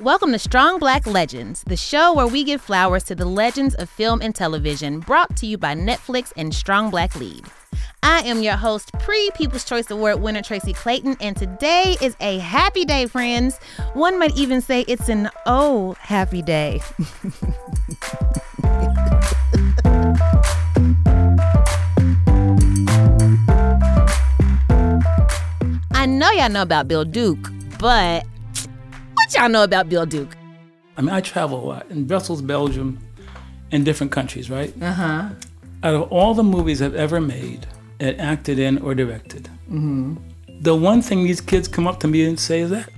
Welcome to Strong Black Legends, the show where we give flowers to the legends of film and television, brought to you by Netflix and Strong Black Lead. I am your host, pre People's Choice Award winner Tracy Clayton, and today is a happy day, friends. One might even say it's an oh happy day. I know y'all know about Bill Duke, but what y'all know about Bill Duke? I mean, I travel a lot in Brussels, Belgium, and different countries, right? Uh huh. Out of all the movies I've ever made, and acted in or directed, mm-hmm. the one thing these kids come up to me and say is that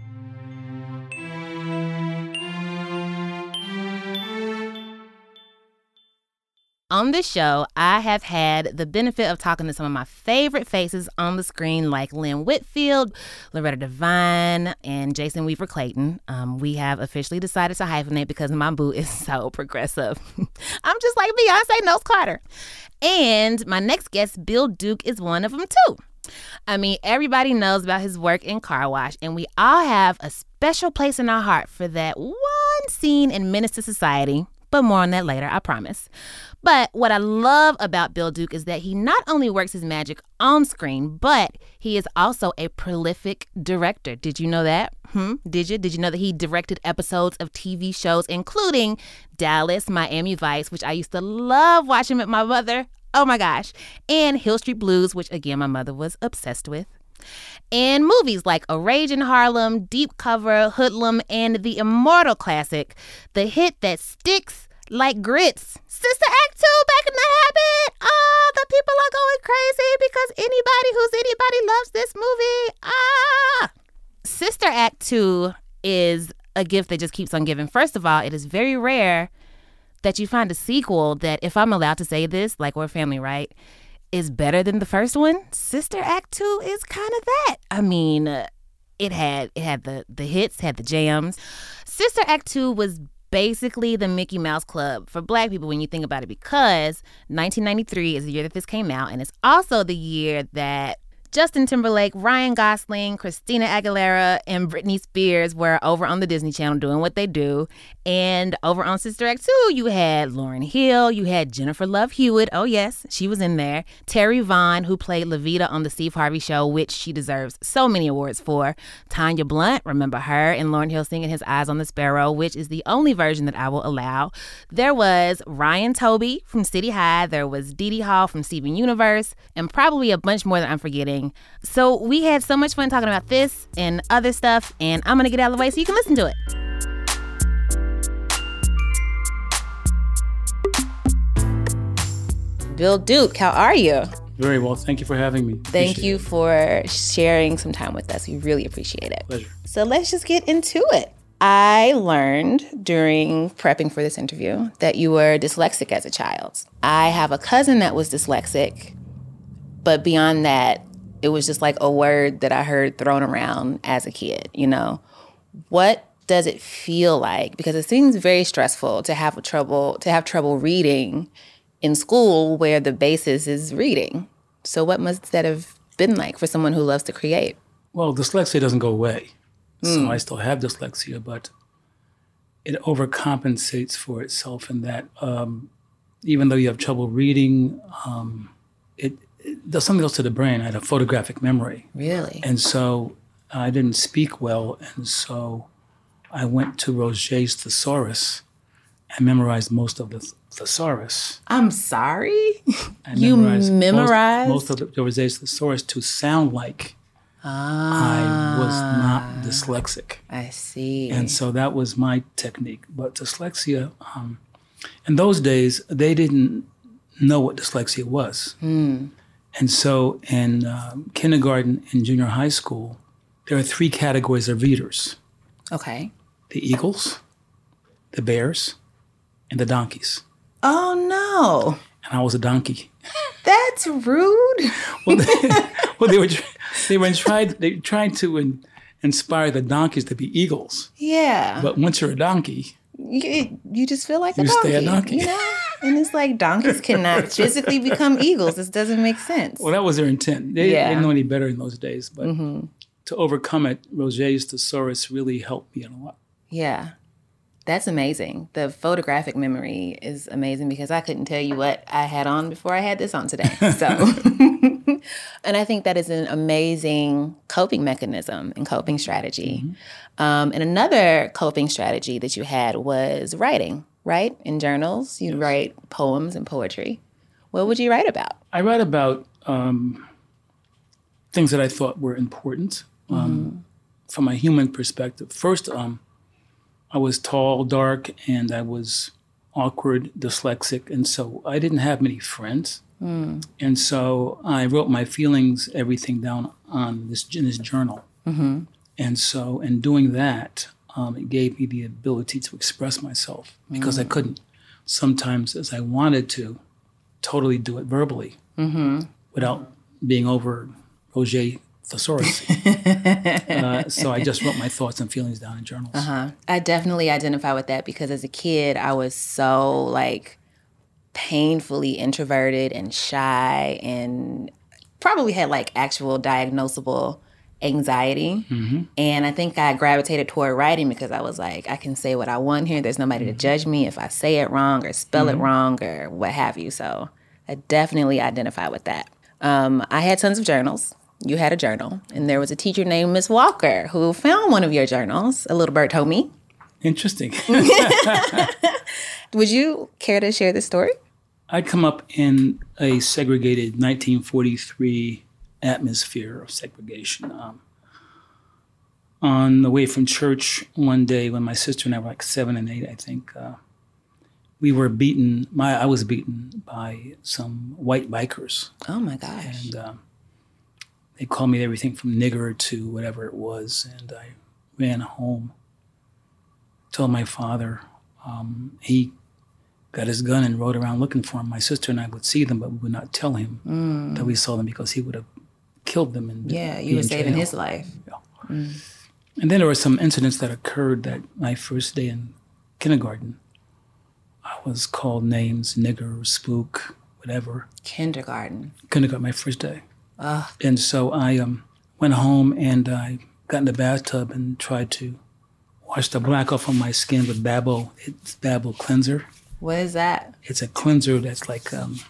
On this show, I have had the benefit of talking to some of my favorite faces on the screen, like Lynn Whitfield, Loretta Devine, and Jason Weaver Clayton. Um, we have officially decided to hyphenate because my boo is so progressive. I'm just like Beyonce Knowles Carter. And my next guest, Bill Duke, is one of them too. I mean, everybody knows about his work in Car Wash, and we all have a special place in our heart for that one scene in to Society. But more on that later, I promise. But what I love about Bill Duke is that he not only works his magic on screen, but he is also a prolific director. Did you know that? Hmm? Did you? Did you know that he directed episodes of TV shows, including Dallas, Miami Vice, which I used to love watching with my mother? Oh my gosh. And Hill Street Blues, which again my mother was obsessed with. And movies like A Rage in Harlem, Deep Cover, Hoodlum, and the immortal classic, the hit that sticks like grits. Sister Act 2 back in the habit. Oh, the people are going crazy because anybody who's anybody loves this movie. Ah. Sister Act 2 is a gift that just keeps on giving. First of all, it is very rare that you find a sequel that, if I'm allowed to say this, like we're family, right, is better than the first one. Sister Act 2 is kind of that. I mean, it had it had the the hits, had the jams. Sister Act 2 was basically the Mickey Mouse Club for black people when you think about it because 1993 is the year that this came out and it's also the year that Justin Timberlake, Ryan Gosling, Christina Aguilera, and Britney Spears were over on the Disney Channel doing what they do. And over on Sister Act 2, you had Lauryn Hill, you had Jennifer Love Hewitt. Oh, yes, she was in there. Terri Vaughn, who played Lovita on The Steve Harvey Show, which she deserves so many awards for. Tanya Blount, remember her, and Lauryn Hill singing His Eye Is on the Sparrow, which is the only version that I will allow. There was Ryan Toby from City High, there was Dee Dee Hall from Steven Universe, and probably a bunch more that I'm forgetting. So we had so much fun talking about this and other stuff, and I'm gonna get out of the way so you can listen to it. Bill Duke, how are you? Very well. Thank you for having me. Thank you it. for sharing some time with us. We really appreciate it. Pleasure. So let's just get into it. I learned during prepping for this interview that you were dyslexic as a child. I have a cousin that was dyslexic, but beyond that, it was just like a word that I heard thrown around as a kid, you know. What does it feel like? Because it seems very stressful to have trouble to have trouble reading in school where the basis is reading. So what must that have been like for someone who loves to create? Well, dyslexia doesn't go away. Mm. So hmm. I still have dyslexia, but it overcompensates for itself in that um, even though you have trouble reading, um, it does something else to the brain. I had a photographic memory. Really? And so I didn't speak well, and so I went to Roget's thesaurus and memorized most of the thesaurus. I'm sorry? you memorized, memorized? Most, most, of the Roget's thesaurus to sound like ah, I was not ah. dyslexic. I see. And so that was my technique. But dyslexia, um, in those days, they didn't know what dyslexia was. Mm. And so in um, kindergarten and junior high school, there are three categories of readers. Okay. The eagles, the bears, and the donkeys. Oh no. And I was a donkey. That's rude. well, they, well, they were they were trying they trying to in, inspire the donkeys to be eagles. Yeah. But once you're a donkey, you, you just feel like you a donkey. Stay a donkey. You know? And it's like donkeys cannot physically become eagles. This doesn't make sense. Well, that was their intent. They, yeah. they didn't know any better in those days. But mm-hmm. to overcome it, Roget's thesaurus really helped me a lot. Yeah. That's amazing. The photographic memory is amazing because I couldn't tell you what I had on before I had this on today. So, and I think that is an amazing coping mechanism and coping strategy. Mm-hmm. Um, and another coping strategy that you had was writing, right? In journals, you yes. write poems and poetry. What would you write about? I write about um, things that I thought were important um, mm-hmm. from a human perspective. First, um, I was tall, dark, and I was awkward, dyslexic, and so I didn't have many friends. Mm. And so I wrote my feelings, everything down on this in this journal. Mm-hmm. And so, in doing that, um, it gave me the ability to express myself because mm. I couldn't sometimes, as I wanted to, totally do it verbally mm-hmm. without being over Roget thesaurus. uh, so I just wrote my thoughts and feelings down in journals. Uh-huh. I definitely identify with that because as a kid, I was so like painfully introverted and shy and probably had like actual diagnosable anxiety. Mm-hmm. And I think I gravitated toward writing because I was like, I can say what I want here. There's nobody mm-hmm. to judge me if I say it wrong or spell mm-hmm. it wrong or what have you. So I definitely identify with that. Um, I had tons of journals you had a journal, and there was a teacher named Miss Walker who found one of your journals. A little bird told me. Interesting. Would you care to share the story? I'd come up in a segregated 1943 atmosphere of segregation. Um, on the way from church one day, when my sister and I were like seven and eight, I think, uh, we were beaten. My I was beaten by some white bikers. Oh my gosh! And uh, they called me everything from nigger to whatever it was, and I ran home. Told my father. Um, he got his gun and rode around looking for him. My sister and I would see them, but we would not tell him mm. that we saw them because he would have killed them. And yeah, you were saving his life. Yeah. Mm. And then there were some incidents that occurred that my first day in kindergarten. I was called names, nigger, spook, whatever. Kindergarten. Kindergarten, my first day. Uh, and so I um, went home and I got in the bathtub and tried to wash the black off of my skin with Bab-O. It's Bab-O cleanser. What is that? It's a cleanser that's like um,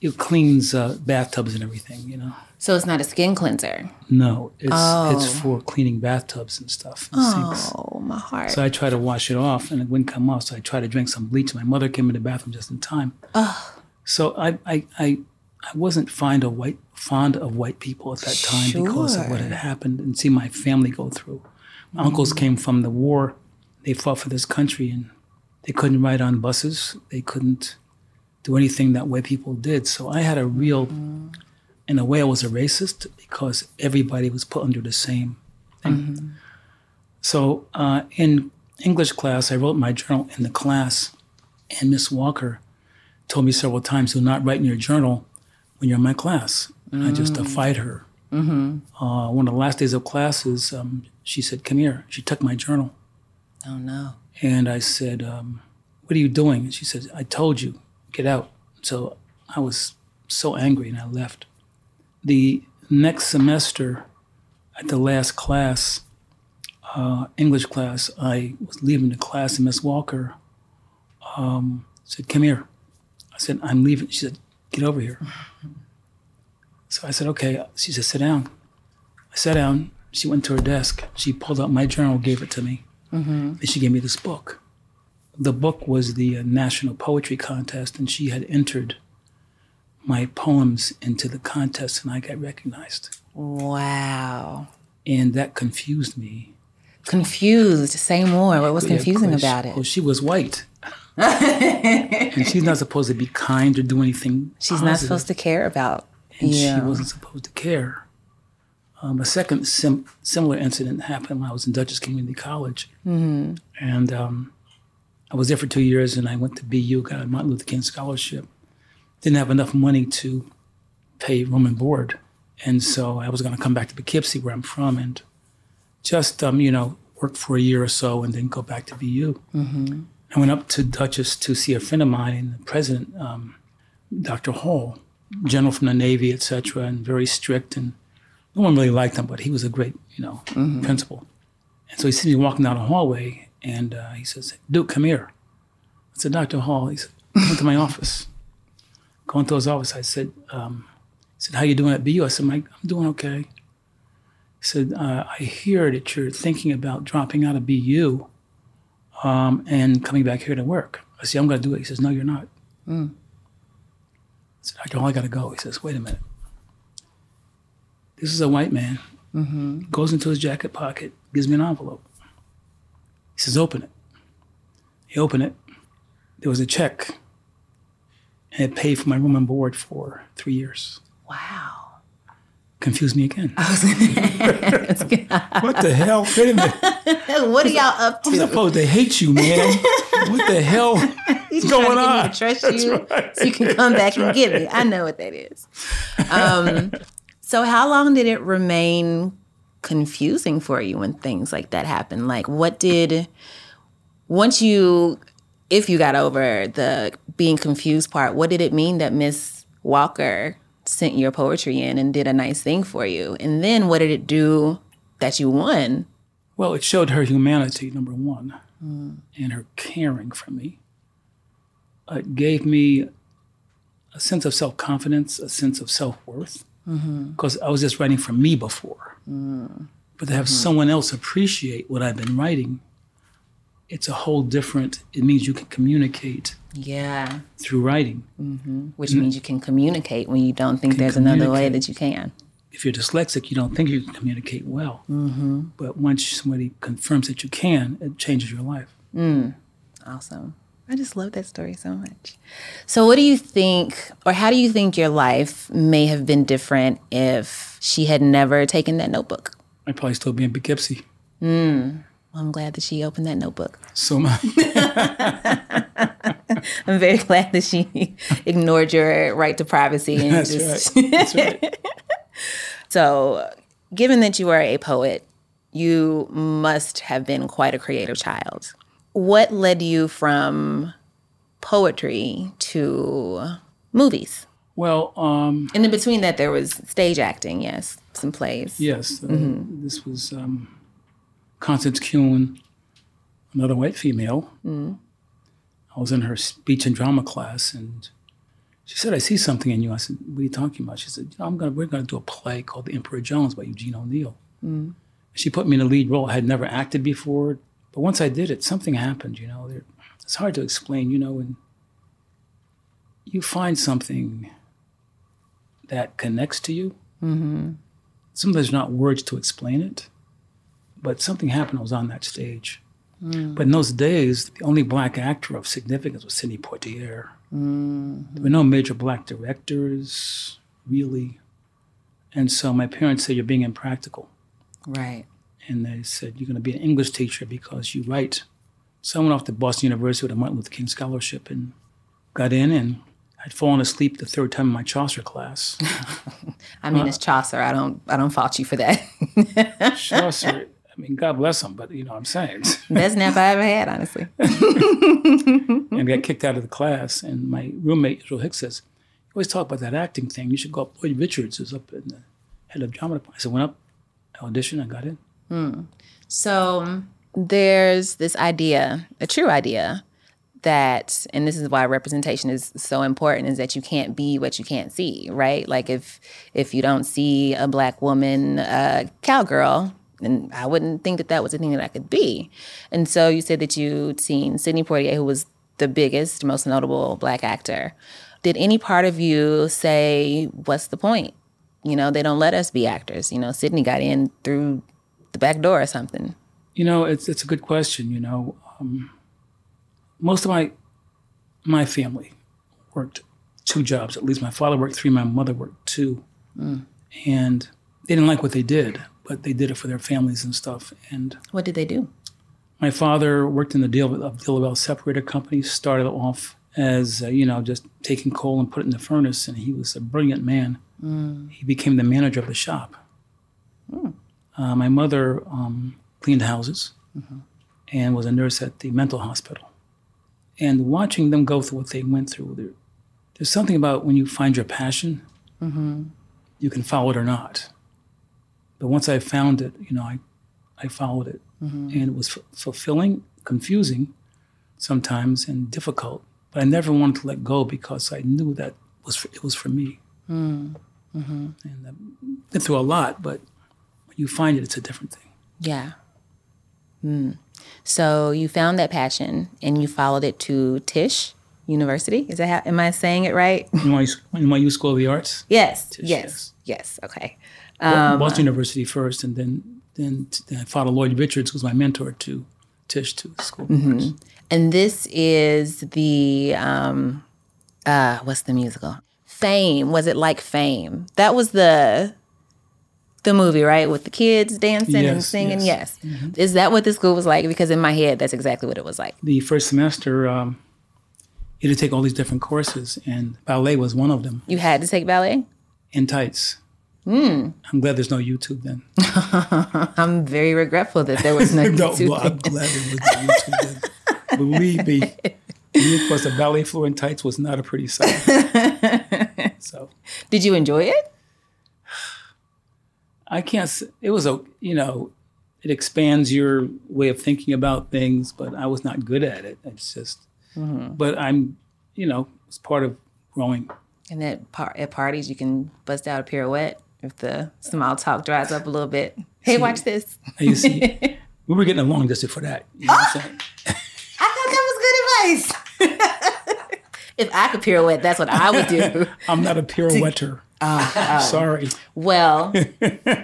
it cleans uh, bathtubs and everything. You know. So it's not a skin cleanser. No, it's oh. it's for cleaning bathtubs and stuff. And oh, sinks. my heart. So I tried to wash it off and it wouldn't come off. So I tried to drink some bleach. My mother came in the bathroom just in time. Oh. So I I I, I wasn't fond of white fond of white people at that time sure. because of what had happened and see my family go through. My mm uncles came from the war. They fought for this country and they couldn't ride on buses. They couldn't do anything that white people did. So I had a real, mm in a way, I was a racist because everybody was put under the same thing. Mm-hmm. So uh, in English class, I wrote my journal in the class, and Miss Walker told me several times, "Do not write in your journal when you're in my class." Mm. I just defied her. Mm-hmm. Uh, one of the last days of classes, um, she said, "Come here." She took my journal. Oh no! And I said, um, "What are you doing?" And she said, "I told you, get out." So I was so angry, and I left. The next semester, at the last class, uh, English class, I was leaving the class, and Miss Walker um, said, "Come here." I said, "I'm leaving." She said, "Get over here." So I said, okay. She said, sit down. I sat down. She went to her desk. She pulled out my journal, gave it to me. Mm-hmm. And she gave me this book. The book was the uh, National Poetry Contest, and she had entered my poems into the contest, and I got recognized. Wow. And that confused me. Confused. Say more. What was confusing yeah, about it? Well, she was white. and she's not supposed to be kind or do anything. She's positive. not supposed to care about and yeah. she wasn't supposed to care. Um, a second sim- similar incident happened when I was in Dutchess Community College, mm-hmm. and um, I was there for two years. And I went to BU, got a Martin Luther King scholarship. Didn't have enough money to pay room and board, and so I was going to come back to Poughkeepsie, where I'm from, and just um, you know work for a year or so, and then go back to BU. Mm-hmm. I went up to Dutchess to see a friend of mine, and the president, um, Dr. Hall general from the Navy, etc., and very strict. And no one really liked him, but he was a great, you know, mm-hmm. principal. And so he sees me walking down the hallway, And uh, he says, Duke, come here. I said, Dr. Hall, he said, come to my office. Going to his office, I said, um, he said, how you doing at BU? I said, Mike, I'm doing okay. He said, uh, I hear that you're thinking about dropping out of BU um, and coming back here to work. I said, I'm going to do it. He says, no, you're not. I said, Dr. Hall, I got to go. He says, wait a minute. This is a white man. Mm-hmm. Goes into his jacket pocket, gives me an envelope. He says, open it. He opened it. There was a check. And it paid for my room and board for three years. Wow. Confused me again. That's good. what the hell? Wait a minute. what are y'all up to? I'm supposed to hate you, man. what the hell He's is going to get me on? to trust That's you right. so you can come back and get me. I know what that is. Um, so, how long did it remain confusing for you when things like that happened? Like, what did once you, if you got over the being confused part, what did it mean that Miss Walker sent your poetry in and did a nice thing for you? And then, what did it do that you won? Well, it showed her humanity, number one, and her caring for me. It gave me a sense of self confidence, a sense of self worth, because mm-hmm. I was just writing for me before. Mm. But to have mm-hmm. someone else appreciate what I've been writing, it's a whole different, it means you can communicate Yeah, through writing. mm-hmm. which means you can communicate when you don't think there's another way that you can. if you're dyslexic, you don't think you can communicate well. mm-hmm. But once somebody confirms that you can, it changes your life. mm. Awesome. I just love that story so much. So, what do you think, or how do you think your life may have been different if she had never taken that notebook? I'd probably still be in Poughkeepsie. I'm glad that she opened that notebook. So much. I'm very glad that she ignored your right to privacy and that's just. right. That's right. So, given that you are a poet, you must have been quite a creative child. What led you from poetry to movies? Well, um, And in between that, there was stage acting, yes, some plays. yes, uh, this was um, Constance Kuhn, another white female. I was in her speech and drama class, and she said, "I see something in you." I said, "What are you talking about?" She said, "I'm gonna we're gonna do a play called The Emperor Jones by Eugene O'Neill." She put me in a lead role. I had never acted before, but once I did it, something happened. You know, it's hard to explain. You know, when you find something that connects to you. Mm-hmm. Sometimes there's not words to explain it, but something happened. I was on that stage. Mm. But in those days, the only black actor of significance was Sidney Poitier. Mm. There were no major black directors, really. And so my parents said, You're being impractical. Right. And they said, You're going to be an English teacher because you write. So I went off to Boston University with a Martin Luther King scholarship and got in, and I'd fallen asleep the third time in my Chaucer class. I mean, it's Chaucer. I don't. I don't fault you for that. Chaucer, mean, God bless them, but you know what I'm saying. Best nap I ever had, honestly. and got kicked out of the class. And my roommate, Israel Hicks, says, You always talk about that acting thing. You should go up. Lloyd Richards is up in the head of drama department. I said, went up, auditioned, and got in. So there's this idea, a true idea, that, and this is why representation is so important, is that you can't be what you can't see, right? Like if if you don't see a black woman, uh, cowgirl, then I wouldn't think that that was a thing that I could be. And so you said that you'd seen Sidney Poitier, who was the biggest, most notable black actor. Did any part of you say, "What's the point?" You know, they don't let us be actors. You know, Sidney got in through the back door or something. You know, it's it's a good question. You know, um, most of my my family worked two jobs. At least my father worked three. My mother worked two, and they didn't like what they did, but they did it for their families and stuff. And What did they do? my father worked in the deal with of De Laval Separator Company. Started off as uh, you know just taking coal and put it in the furnace, and he was a brilliant man. He became the manager of the shop. Uh, my mother um, cleaned houses and was a nurse at the mental hospital. And watching them go through what they went through, there, there's something about when you find your passion, you can follow it or not. But once I found it, you know, I, I followed it, and it was f- fulfilling. confusing sometimes and difficult. But I never wanted to let go because I knew that was for, it was for me. Mm. Mm-hmm. And I've been through a lot, but when you find it, it's a different thing. Yeah. Mm. So you found that passion and you followed it to Tisch University. Is that how, am I saying it right? NYU, NYU School of the Arts. Yes. Tisch, yes. Yes. Okay. Um, Boston University first, and then then, then Father Lloyd Richards was my mentor to Tisch to the School mm-hmm. And this is the um, uh, what's the musical? Fame. Was it like Fame? That was the the movie, right? With the kids dancing yes, and singing. Yes. yes. Mm-hmm. Is that what the school was like? Because in my head, that's exactly what it was like. The first semester, um, you had to take all these different courses, and ballet was one of them. You had to take ballet? In tights. Mm. I'm glad there's no YouTube then. I'm very regretful that there was no, no YouTube. Well, I'm glad there was no YouTube then. Believe me. Of course, the ballet floor in tights was not a pretty sight. so, did you enjoy it? I can't. It was a you know, it expands your way of thinking about things, but I was not good at it. It's just, mm-hmm. but I'm, you know, it's part of growing. And at par- at parties, you can bust out a pirouette if the small talk dries up a little bit. Hey, see, watch this. you see, we were getting along just for that. You know saying? I thought that was good advice. if I could pirouette, that's what I would do. I'm not a pirouetter. Uh, um, Sorry. Well,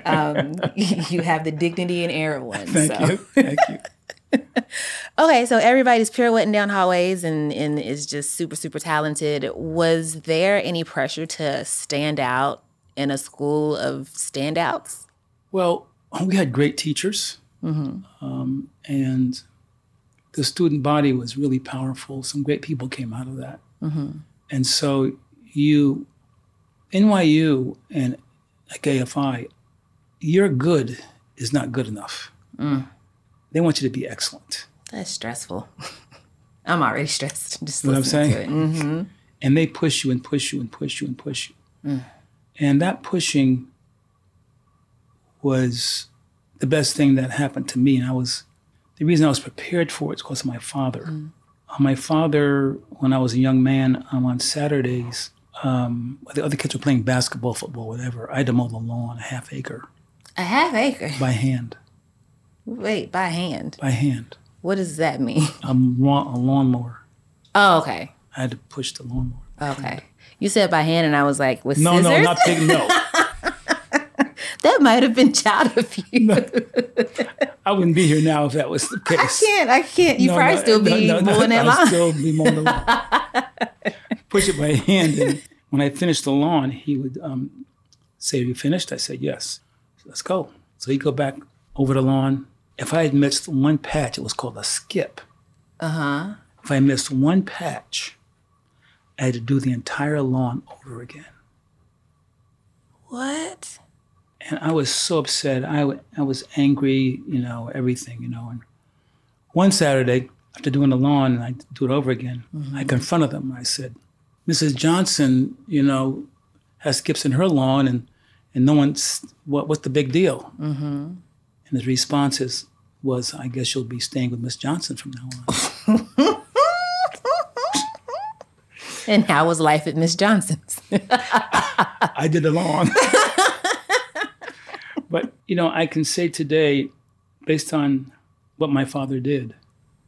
um, you have the dignity and air of one. Thank so. you. Thank you. okay, so everybody's pirouetting down hallways and, and is just super, super talented. Was there any pressure to stand out in a school of standouts? Well, we had great teachers, mm-hmm. um, and the student body was really powerful. Some great people came out of that. Mm-hmm. And so you NYU and like AFI, your good is not good enough. Mm. They want you to be excellent. That's stressful. I'm already stressed. Just what I'm saying. Mm-hmm. And they push you and push you and push you and push you. Mm. And that pushing was the best thing that happened to me. And I was the reason I was prepared for it is because of my father. Mm. Uh, my father, when I was a young man, um, on Saturdays, um, the other kids were playing basketball, football, whatever. I had to mow the lawn, a half acre. A half acre? By hand. Wait, by hand? By hand. What does that mean? A, lawn, a lawnmower. Oh, okay. I had to push the lawnmower. Okay. Hand. You said by hand, and I was like, with no, scissors? No, not big, no. that might have been child abuse. No, I wouldn't be here now if that was the case. I can't. I can't. You no, probably no, still be no, mowing that lawn. still be mowing the lawn. Push it by hand, and when I finished the lawn, he would um, say, "Are you finished?" I said, "Yes." Let's go. So he'd go back over the lawn. If I had missed one patch, it was called a skip. Uh huh. If I missed one patch, I had to do the entire lawn over again. What? And I was so upset. I, w- I was angry, you know, everything, you know. And one Saturday, after doing the lawn and I do it over again, mm-hmm. I confronted them. I said, Mrs. Johnson, you know, has skips in her lawn and, and no one's, what, what's the big deal? Mm-hmm. And his response is, was, I guess you'll be staying with Miss Johnson from now on. And how was life at Miss Johnson's? I did it long. but, you know, I can say today, based on what my father did,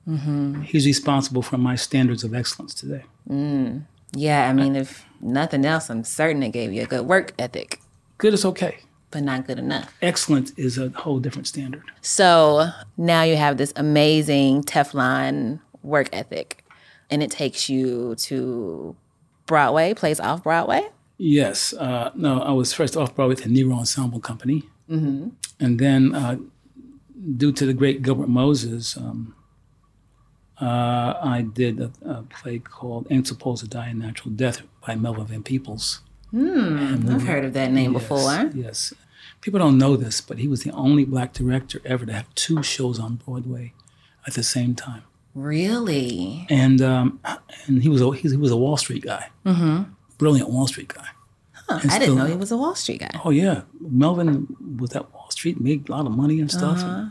mm-hmm. he's responsible for my standards of excellence today. Mm. Yeah, I mean, if nothing else, I'm certain it gave you a good work ethic. Good is okay. But not good enough. Excellent is a whole different standard. So now you have this amazing Teflon work ethic and it takes you to Broadway, plays off Broadway? Yes. Uh, no, I was first off Broadway with the Negro Ensemble Company. Mm-hmm. And then, uh, due to the great Gilbert Moses, um, uh, I did a, a, play called Ain't Supposed to Die a Natural Death by Melvin Van Peebles. Hmm, I've heard of that name yes, before. Yes. People don't know this, but he was the only black director ever to have two shows on Broadway at the same time. Really? And um, and he was a he was a Wall Street guy. Mm-hmm. Brilliant Wall Street guy. Huh, I didn't know he was a Wall Street guy. Oh yeah, Melvin was at Wall Street, made a lot of money and stuff. Uh-huh.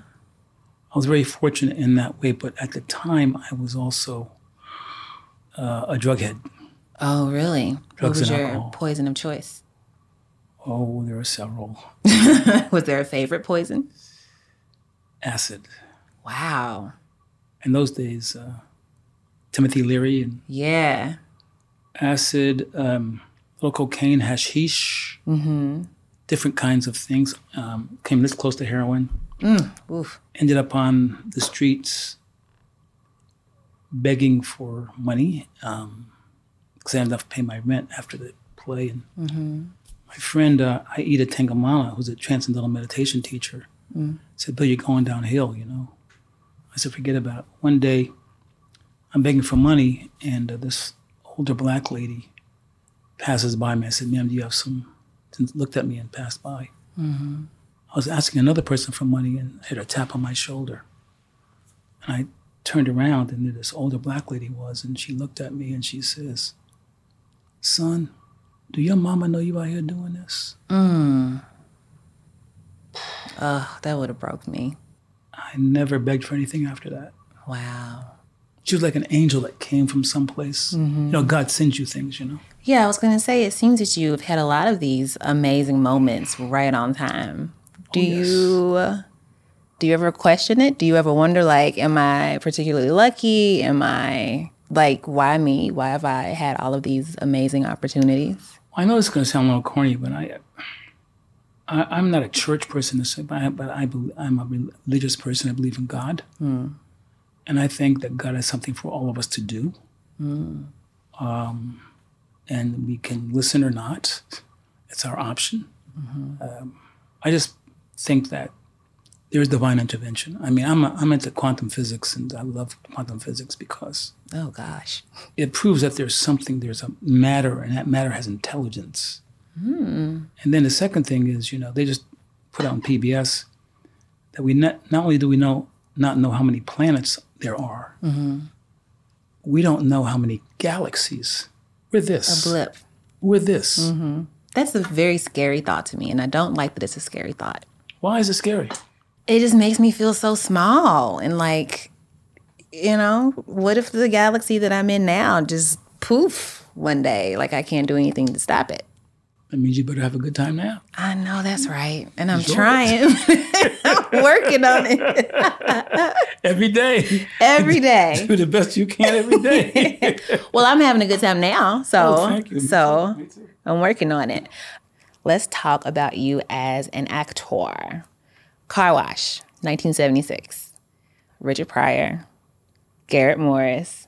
I was very fortunate in that way. But at the time, I was also uh, a drug head. Oh, really? Drugs what was and your alcohol. poison of choice? Oh, there are several. was there a favorite poison? Acid. Wow. In those days, uh, Timothy Leary and Yeah. acid, um, little cocaine, hashish, different kinds of things. Um, came this close to heroin. Oof. Ended up on the streets begging for money because I ended to pay my rent after the play. And my friend uh, Aida Tengamala, who's a transcendental meditation teacher, said, "Bill, you're going downhill." You know. Said, "Forget about it." One day, I'm begging for money, and uh, this older black lady passes by me. I said, "Ma'am, do you have some?" And looked at me and passed by. I was asking another person for money, and I had a tap on my shoulder. And I turned around, and there this older black lady was, and she looked at me and she says, "Son, do your mama know you out here doing this?" Ugh, that would have broke me. I never begged for anything after that. Wow. She was like an angel that came from someplace. Mm-hmm. You know, God sends you things, you know. Yeah, I was going to say, it seems that you've had a lot of these amazing moments right on time. Oh, do yes. you do you ever question it? Do you ever wonder like am I particularly lucky? Am I like why me? Why have I had all of these amazing opportunities? I know it's going to sound a little corny, but I, I I'm not a church person, but I, but I believe, I'm a religious person. I believe in God, and I think that God has something for all of us to do. Um, and we can listen or not. It's our option. Um, I just think that there's divine intervention. I mean, I'm a, I'm into quantum physics, and I love quantum physics because Oh gosh. it proves that there's something, there's a matter, and that matter has intelligence. Hmm. And then the second thing is, you know, they just put out on PBS that we not, not only do we know not know how many planets there are, mm-hmm. we don't know how many galaxies. We're this. A blip. We're this. Mm-hmm. That's a very scary thought to me, and I don't like that it's a scary thought. Why is it scary? It just makes me feel so small and like, you know, what if the galaxy that I'm in now just poof one day? Like I can't do anything to stop it. That means you better have a good time now. I know that's right. And I'm Sure. trying. I'm working on it Every day. every day. Do the best you can every day. Well, I'm having a good time now. Oh, so Oh, thank you. so Me too. I'm working on it. Let's talk about you as an actor. Car Wash, 1976. Richard Pryor, Garrett Morris,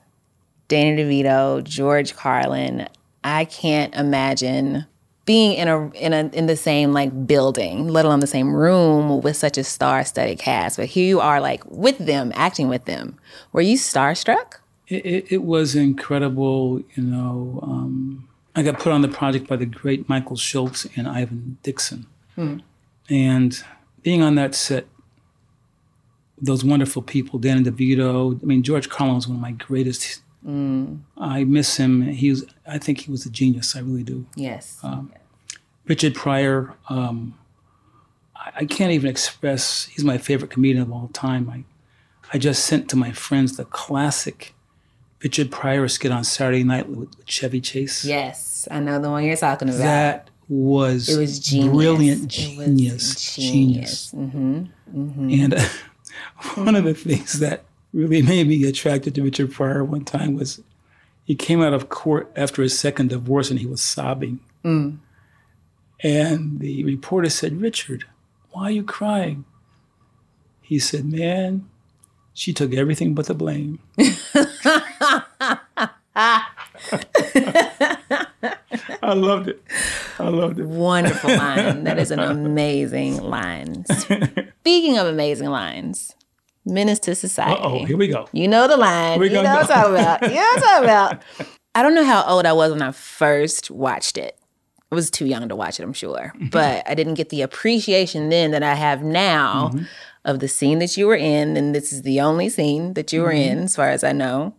Danny DeVito, George Carlin. I can't imagine being in a in a in the same like building, let alone the same room with such a star-studded cast. But here you are, like with them, acting with them. Were you starstruck? it, it, it was incredible. You know, um, I got put on the project by the great Michael Schultz and Ivan Dixon, and being on that set, those wonderful people, Danny DeVito. I mean, George Carlin was one of my greatest. I miss him. He was. I think he was a genius. I really do. Yes. Richard Pryor. Um, I, I can't even express. He's my favorite comedian of all time. I, I just sent to my friends the classic Richard Pryor skit on Saturday Night with, with Chevy Chase. Yes, I know the one you're talking about. That was it was genius. brilliant, It was genius, genius. hmm And uh, one of the things that really made me attracted to Richard Pryor one time was he came out of court after his second divorce and he was sobbing. Mm. And the reporter said, Richard, why are you crying? He said, Man, she took everything but the blame. I loved it. I loved it. Wonderful line. That is an amazing line. Speaking of amazing lines, Menace to Society. Oh, here we go. You know the line. We you know gonna what I'm talking about. You know what I'm talking about. I don't know how old I was when I first watched it. I was too young to watch it, I'm sure. Mm-hmm. But I didn't get the appreciation then that I have now Mm-hmm. of the scene that you were in. And this is the only scene that you were Mm-hmm. in, as far as I know.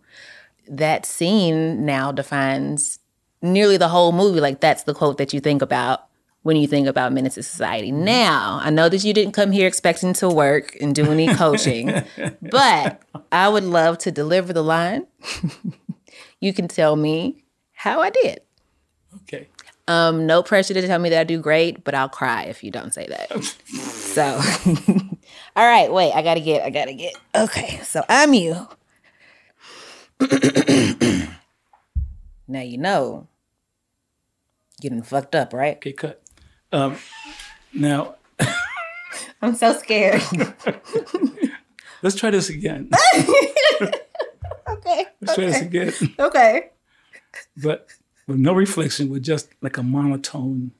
That scene now defines nearly the whole movie. Like, that's the quote that you think about when you think about Menace to Society. Now, I know that you didn't come here expecting to work and do any coaching, but I would love to deliver the line. you can tell me how I did. Okay. Um, no pressure to tell me that I do great, but I'll cry if you don't say that. so, all right, wait, I gotta get, I gotta get. Okay, so I'm you. now you know you done fucked up, right? Okay, cut. Um, now, I'm so scared. let's try this again. okay. Let's try this again. Okay. But with no reflection, with just like a monotone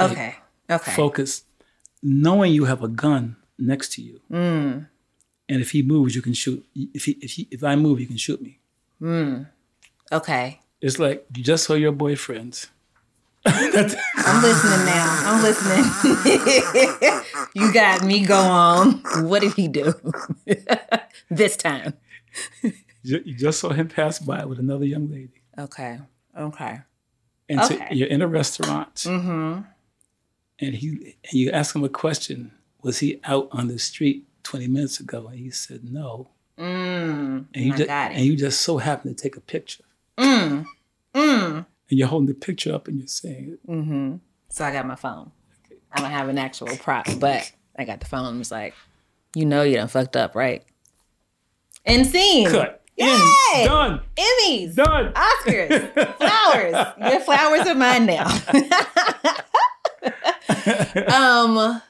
Okay. Okay. focus, knowing you have a gun next to you, Mm. and if he moves, you can shoot. If he, if he, if I move, you can shoot me. Okay. It's like you just saw your boyfriend. I'm listening now. I'm listening. you got me. Go on. What did he do this time? You just saw him pass by with another young lady, Okay. Okay. and so Okay. you're in a restaurant, Mm-hmm. and he and you ask him a question: Was he out on the street 20 minutes ago? And he said no. Mm. And you just got it. and you just so happen to take a picture, Mm. Mm. And you're holding the picture up, and you're saying, Mm-hmm. So I got my phone. I don't have an actual prop, but I got the phone. It was like, you know, you done fucked up, right? And scene. "Cut, Yay! in, done, Emmys. done." Oscars, flowers. Your flowers are mine now. um,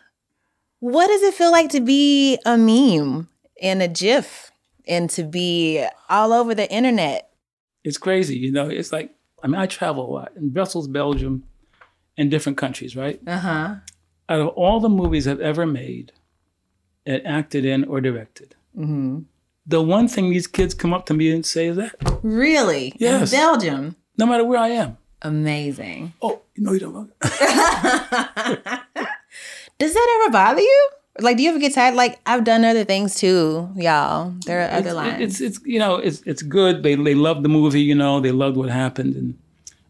what does it feel like to be a meme and a GIF and to be all over the internet? It's crazy, you know. It's like I mean, I travel a lot in Brussels, Belgium, and different countries, right? Uh huh. Out of all the movies I've ever made, and acted in or directed, Mm-hmm. the one thing these kids come up to me and say is that Really? Yes. In Belgium. no matter where I am, Amazing. oh, you know you don't. Does that ever bother you? Like, do you ever get tired? Like, I've done other things too, y'all. There are other it's, lines. it's it's you know it's it's good. They they love the movie, you know. They loved what happened, and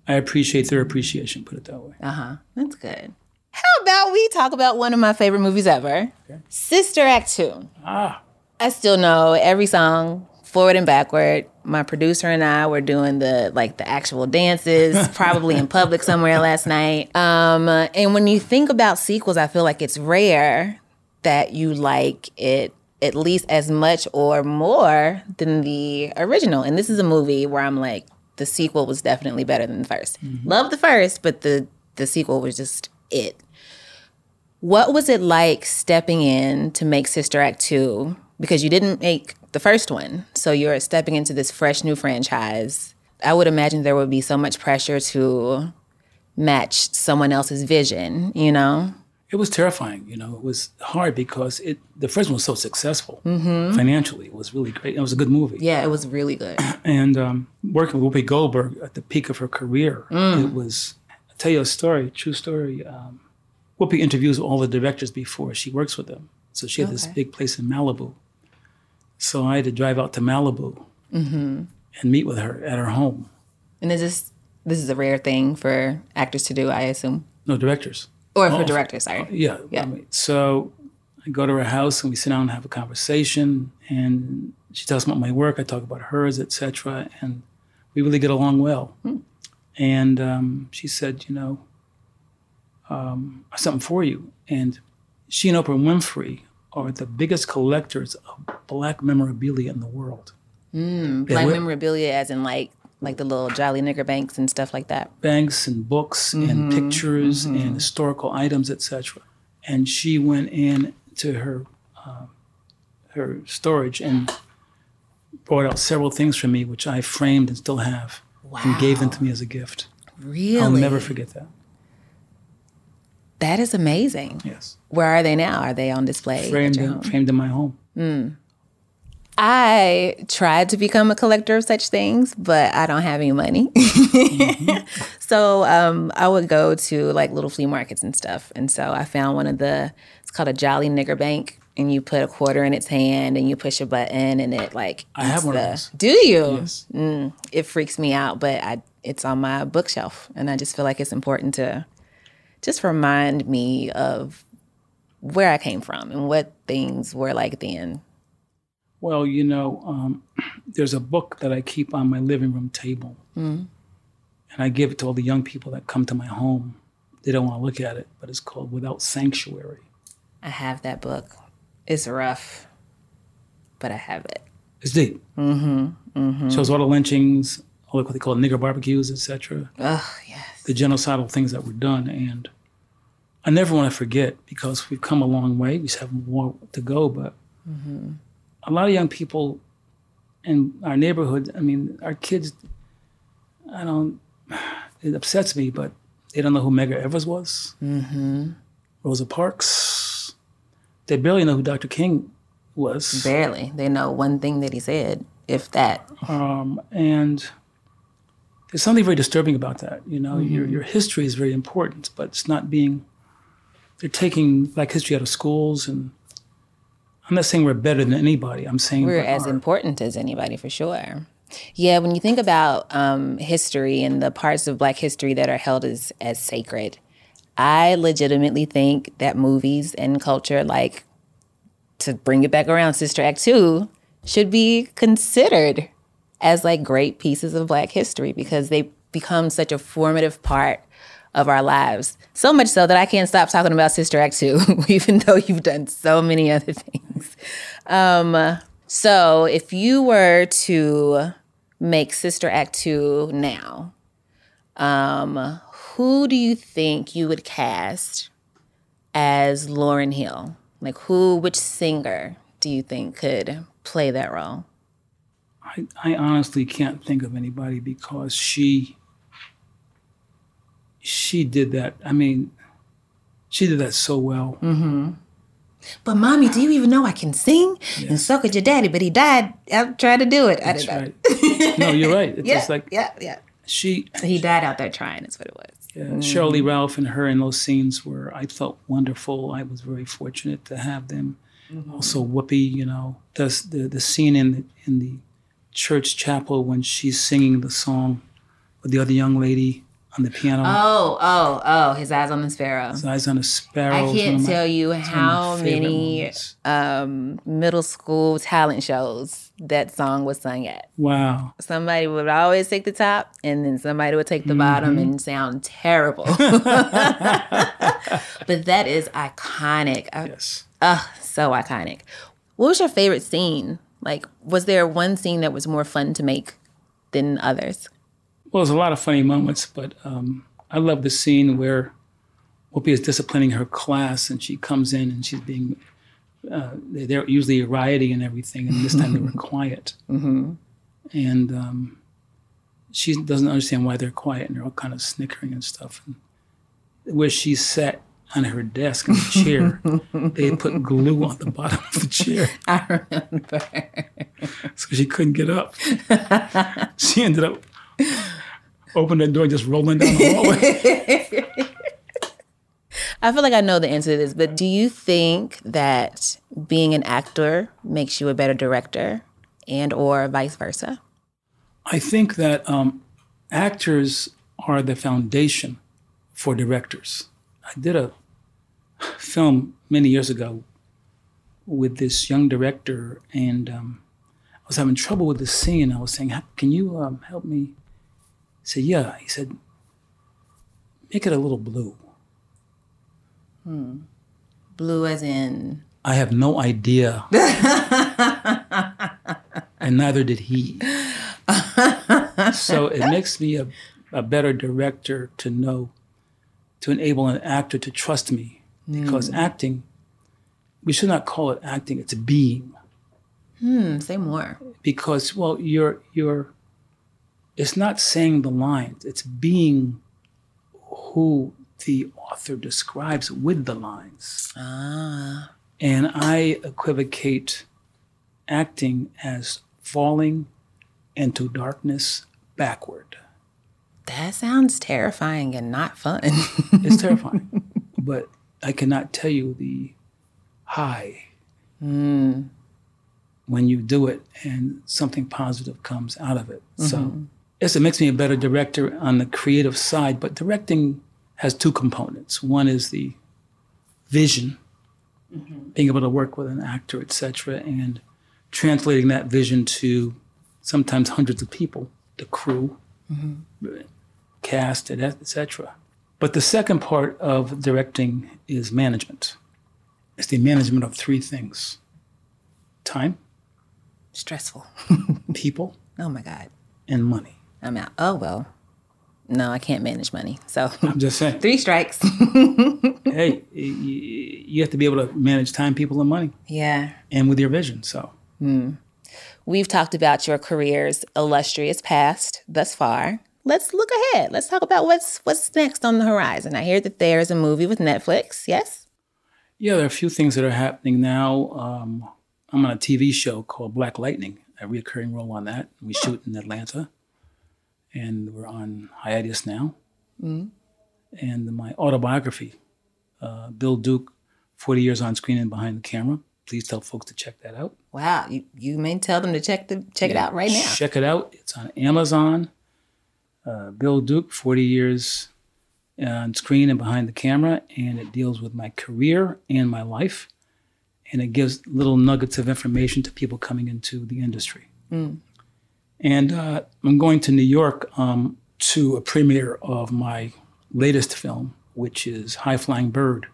I appreciate their appreciation. Put it that way. Uh huh. That's good. How about we talk about one of my favorite movies ever, Sister Act 2. Ah, I still know every song forward and backward. My producer and I were doing the like the actual dances, probably in public somewhere last night. Um, and when you think about sequels, I feel like it's rare that you like it at least as much or more than the original. And this is a movie where I'm like, the sequel was definitely better than the 1st mm-hmm. Love the first, but the the sequel was just it. What was it like stepping in to make Sister Act 2? Because you didn't make the first one. So you're stepping into this fresh new franchise. I would imagine there would be so much pressure to match someone else's vision, you know? It was terrifying. You know, it was hard because it the first one was so successful financially. It was really great. It was a good movie. Yeah, it was really good. And um, working with Whoopi Goldberg at the peak of her career, it was. I'll tell you a story, true story. Um, Whoopi interviews all the directors before she works with them. So she had this big place in Malibu. So I had to drive out to Malibu and meet with her at her home. And is this this is a rare thing for actors to do, I assume. No directors. Or for Oh. directors, sorry. Yeah. Yeah. I mean, so I go to her house and we sit down and have a conversation. And she tells me about my work. I talk about hers, etc. And we really get along well. And um, she said, you know, um, I have something for you. And she and Oprah Winfrey are the biggest collectors of black memorabilia in the world. Like we're- memorabilia as in like like the little jolly nigger banks and stuff like that. banks and books and mm-hmm, pictures mm-hmm. and historical items, etc. And she went in to her uh, her storage and brought out several things for me, which I framed and still have, wow. and gave them to me as a gift. Really? I'll never forget that. That is amazing. Yes, Where are they now? Are they on display? at framed your in, home? framed in my home. Hmm. I tried to become a collector of such things, but I don't have any money. so um, I would go to like little flea markets and stuff. And so I found one of the, it's called a Jolly Nigger Bank. And you put a quarter in its hand and you push a button and it like. I have one of those. Do you? Yes. It freaks me out, but I it's on my bookshelf. And I just feel like it's important to just remind me of where I came from and what things were like then. Well, you know, um, there's a book that I keep on my living room table, mm-hmm. and I give it to all the young people that come to my home. They don't want to look at it, but it's called Without Sanctuary. I have that book. It's rough, but I have it. It's deep. Mm-hmm. Mm-hmm. Shows all the lynchings, all what they call nigger barbecues, etc. Oh yes. The genocidal things that were done, and I never want to forget because we've come a long way. We just have more to go, but mm-hmm. A lot of young people in our neighborhood. I mean, our kids. I don't. It upsets me, but they don't know who Medgar Evers was. Mm-hmm. Rosa Parks. They barely know who Dr. King was. Barely. They know one thing that he said, if that. Um, and there's something very disturbing about that. You know, mm-hmm. your your history is very important, but it's not being. They're taking Black history out of schools, and I'm not saying we're better than anybody. I'm saying we're as are. important as anybody for sure. Yeah, when you think about um, history and the parts of Black history that are held as as sacred, I legitimately think that movies and culture, like to bring it back around, Sister Act Two, should be considered as like great pieces of Black history because they become such a formative part of our lives. So much so that I can't stop talking about Sister Act 2, even though you've done so many other things. Um, so if you were to make Sister Act 2 now, um, who do you think you would cast as Lauryn Hill? Like who, which singer do you think could play that role? I, I honestly can't think of anybody because she she did that. I mean, she did that so well. Mm-hmm. But mommy, do you even know I can sing? Yes. And so could your daddy, but he died out trying to do it. That's right. no, you're right. It's yeah, like yeah, yeah. She he died out there trying. Is what it was. Yeah, mm-hmm. Sheryl Lee Ralph and her in those scenes were I felt wonderful. I was very fortunate to have them. Mm-hmm. Also, Whoopi, you know, the the, the scene in the, in the church chapel when she's singing the song with the other young lady on the piano. Oh, oh, oh! His Eye Is on the Sparrow. His eyes on a sparrow. I can't tell my, you how many um, middle school talent shows that song was sung at. Wow! Somebody would always take the top, and then somebody would take the mm-hmm. bottom and sound terrible. but that is iconic. Yes. Oh, so iconic. What was your favorite scene like, was there one scene that was more fun to make than others? Well, there's a lot of funny moments, but um, I love the scene where Whoopi is disciplining her class, and she comes in and she's being uh, they're usually rioting and everything, and this time they were quiet. Mm-hmm. And um, she doesn't understand why they're quiet, and they're all kind of snickering and stuff. And where she sat on her desk in the chair. they had put glue on the bottom of the chair. I remember. So she couldn't get up. she ended up opening the door and just rolling down the hallway. I feel like I know the answer to this, but do you think that being an actor makes you a better director and or vice versa? I think that um, actors are the foundation for directors. I did a film many years ago with this young director, and um, I was having trouble with the scene. I was saying, "Can you um, help me?" He said, "Yeah." He said, "Make it a little blue." Hmm. Blue as in. I have no idea. and neither did he. so it makes me a, a better director to know to enable an actor to trust me because mm. acting we should not call it acting it's being hmm say more because well you're you're it's not saying the lines it's being who the author describes with the lines ah and i equivocate acting as falling into darkness backward that sounds terrifying and not fun. it's terrifying. But I cannot tell you the high mm. when you do it and something positive comes out of it. Mm-hmm. So yes, it makes me a better director on the creative side, but directing has two components. One is the vision, mm-hmm. being able to work with an actor, etc., and translating that vision to sometimes hundreds of people, the crew, mm-hmm. cast, etc. But the second part of directing is management. It's the management of three things time, stressful, people. Oh my God. And money. I'm out. Oh, well. No, I can't manage money. So I'm just saying. Three strikes. hey, you have to be able to manage time, people, and money. Yeah. And with your vision. So. Mm. We've talked about your career's illustrious past thus far. Let's look ahead. Let's talk about what's what's next on the horizon. I hear that there's a movie with Netflix. Yes. Yeah, there are a few things that are happening now. Um, I'm on a TV show called Black Lightning, a recurring role on that. We shoot in Atlanta, and we're on hiatus now. Mm-hmm. And my autobiography, uh, Bill Duke, 40 years on screen and behind the camera. Please tell folks to check that out. Wow, you, you may tell them to check the check yeah, it out right now. Check it out. It's on Amazon. Uh, Bill Duke, 40 years on screen and behind the camera, and it deals with my career and my life and it gives little nuggets of information to people coming into the industry. Mm. And uh, I'm going to New York um, to a premiere of my latest film, which is High Flying Bird,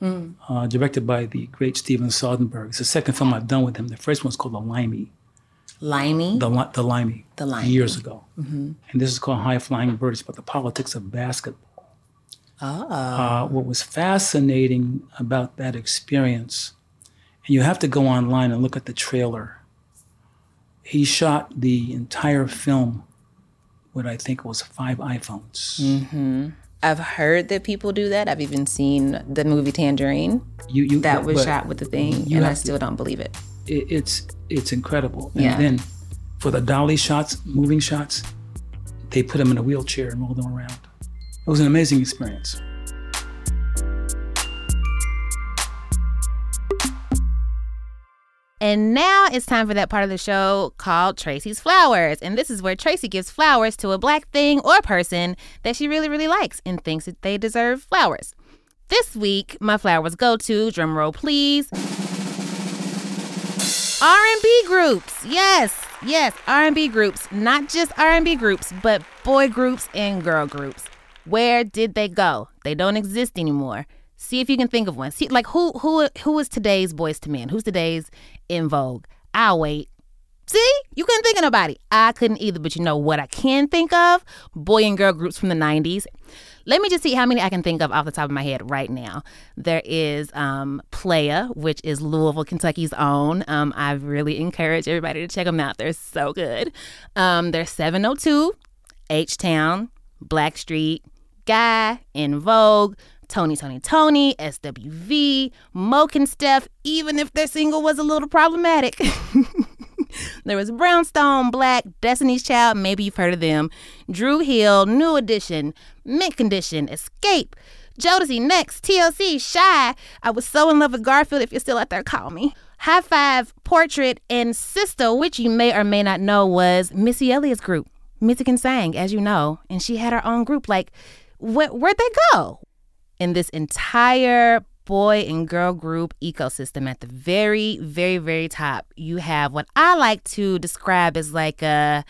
mm. uh, directed by the great Steven Soderbergh. It's the second film I've done with him. The first one's called The Limey. Limey? The, the Limey. The Limey. Years ago. Mm-hmm. And this is called High Flying Bird. It's about the politics of basketball. Oh. Uh, what was fascinating about that experience and you have to go online and look at the trailer. He shot the entire film with, I think it was five iPhones. Mm-hmm. I've heard that people do that. I've even seen the movie Tangerine. You, you that was shot with the thing, and I still to, don't believe it. it. It's it's incredible. And yeah. then for the dolly shots, moving shots, they put him in a wheelchair and rolled him around. It was an amazing experience. And now it's time for that part of the show called Tracy's Flowers. And this is where Tracy gives flowers to a black thing or person that she really, really likes and thinks that they deserve flowers. This week, my flowers go to, drumroll please, R&B groups. Yes, yes, R&B groups. Not just R&B groups, but boy groups and girl groups. Where did they go? They don't exist anymore. See if you can think of one. See, like who who who is today's Boyz II Men? Who's today's En Vogue? I'll wait. See, you couldn't think of nobody. I couldn't either, but you know what I can think of? Boy and girl groups from the '90s. Let me just see how many I can think of off the top of my head right now. There is um, Playa, which is Louisville, Kentucky's own. Um, I really encourage everybody to check them out. They're so good. Um, there's 702, H Town, Blackstreet, Guy, En Vogue, Tony, Tony, Tony, SWV, Mokenstef, even if their single was a little problematic. there was Brownstone, Blaque, Destiny's Child, maybe you've heard of them, Dru Hill, New Edition, Mint Condition, Xscape, Jodeci, Next, TLC, Shai. I was so in love with Garfield. If you're still out there, call me. Hi-Five, Portrait, and Sista, which you may or may not know was Missy Elliott's group. Missy can sing, as you know, and she had her own group. Like, wh- where'd they go? In this entire boy and girl group ecosystem at the very very very top. You have what i like to describe as like a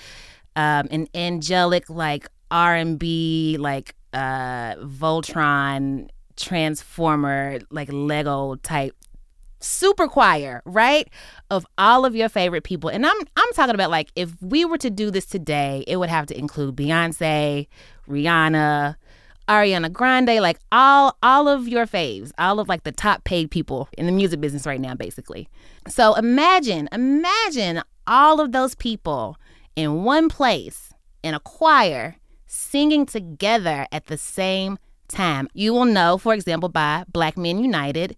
um, an angelic like r&b like uh voltron transformer like lego type super choir right? Of all of your favorite people. And i'm i'm talking about like if we were to do this today it would have to include beyonce rihanna Ariana Grande, like all all of your faves, all of like the top paid people in the music business right now, basically. So imagine, imagine all of those people in one place in a choir singing together at the same time. You will know, for example, by Black Men United,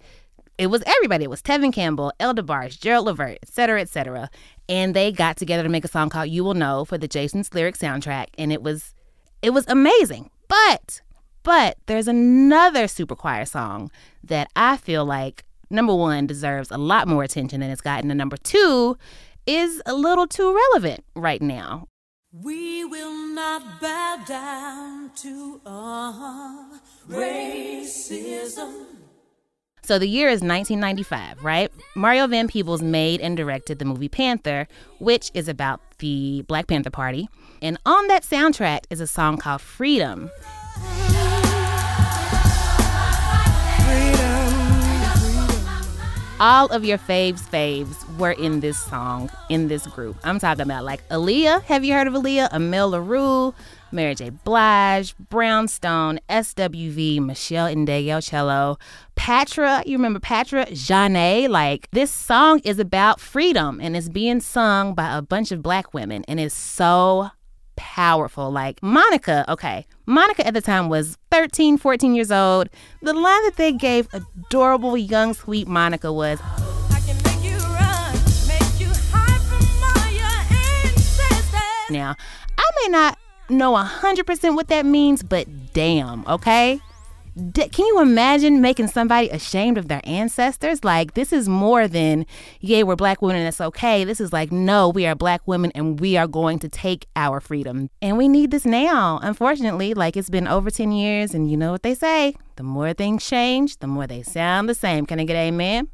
it was everybody. It was Tevin Campbell, El DeBarge, Gerald Levert, etc., etc. And they got together to make a song called "You Will Know" for the Jason's Lyric soundtrack, and it was it was amazing. But but there's another super choir song that I feel like number one deserves a lot more attention than it's gotten, and number two is a little too relevant right now. We will not bow down to racism. So the year is 1995, right? Mario Van Peebles made and directed the movie Panther, which is about the Black Panther Party. And on that soundtrack is a song called Freedom. All of your faves faves were in this song, in this group. I'm talking about like Aaliyah. Have you heard of Aaliyah? Amel Larrieux, Mary J. Blige, Brownstone, SWV, Michelle Meshell Ndegeocello, Patra. You remember Patra? Zhané. Like this song is about freedom and it's being sung by a bunch of black women and it's so powerful. Like Monica, okay, Monica at the time was 13, 14 years old. The line that they gave adorable, young, sweet Monica was, Now, I may not know 100% what that means, but damn, okay? Can you imagine making somebody ashamed of their ancestors? Like, this is more than, yay, we're black women and it's okay. This is like, no, we are black women and we are going to take our freedom. And we need this now. Unfortunately, like, it's been over 10 years, and you know what they say the more things change, the more they sound the same. Can I get amen?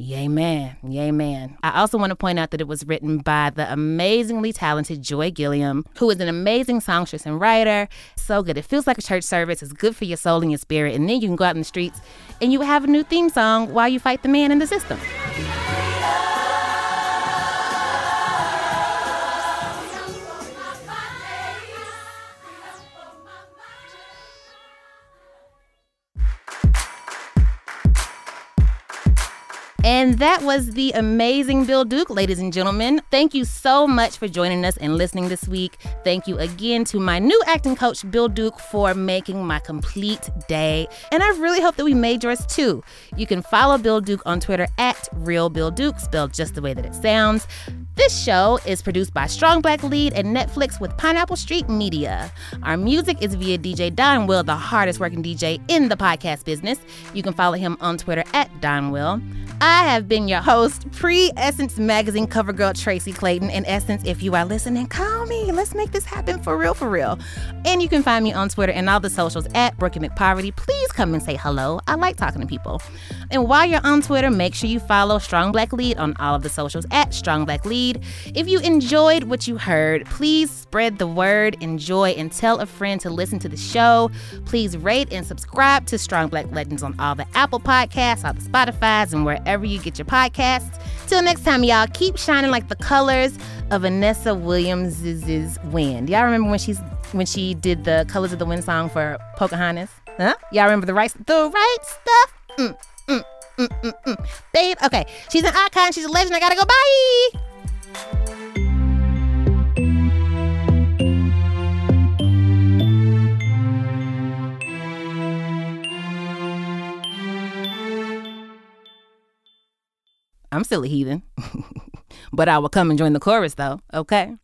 Yay, man. Yay, man. I also want to point out that it was written by the amazingly talented Joy Gilliam, who is an amazing songstress and writer. So good. It feels like a church service. It's good for your soul and your spirit. And then you can go out in the streets and you have a new theme song while you fight the man in the system. And that was the amazing Bill Duke, ladies and gentlemen. Thank you so much for joining us and listening this week. Thank you again to my new acting coach, Bill Duke, for making my complete day. And I really hope that we made yours too. You can follow Bill Duke on Twitter at Real Bill spelled just the way that it sounds. This show is produced by Strong Black Lead and Netflix with Pineapple Street Media. Our music is via DJ Don Will, the hardest working DJ in the podcast business. You can follow him on Twitter at Don Will. I have been your host, pre Essence Magazine cover girl Tracy Clayton. And Essence, if you are listening, call me. Let's make this happen for real, for real. And you can find me on Twitter and all the socials at Brokey McPoverty. Please come and say hello. I like talking to people. And while you're on Twitter, make sure you follow Strong Black Lead on all of the socials at Strong Black Lead. If you enjoyed what you heard, please spread the word, enjoy, and tell a friend to listen to the show. Please rate and subscribe to Strong Black Legends on all the Apple Podcasts, all the Spotify's, and wherever you get your podcasts. Till next time, y'all, keep shining like the colors of Vanessa Williams' Wind. Y'all remember when she's when she did the Colors of the Wind song for Pocahontas? Huh? Y'all remember the right the right stuff? Mm, mm, mm, mm. Babe, okay. She's an icon, she's a legend. I gotta go. Bye. I'm still a heathen. but I will come and join the chorus though, okay?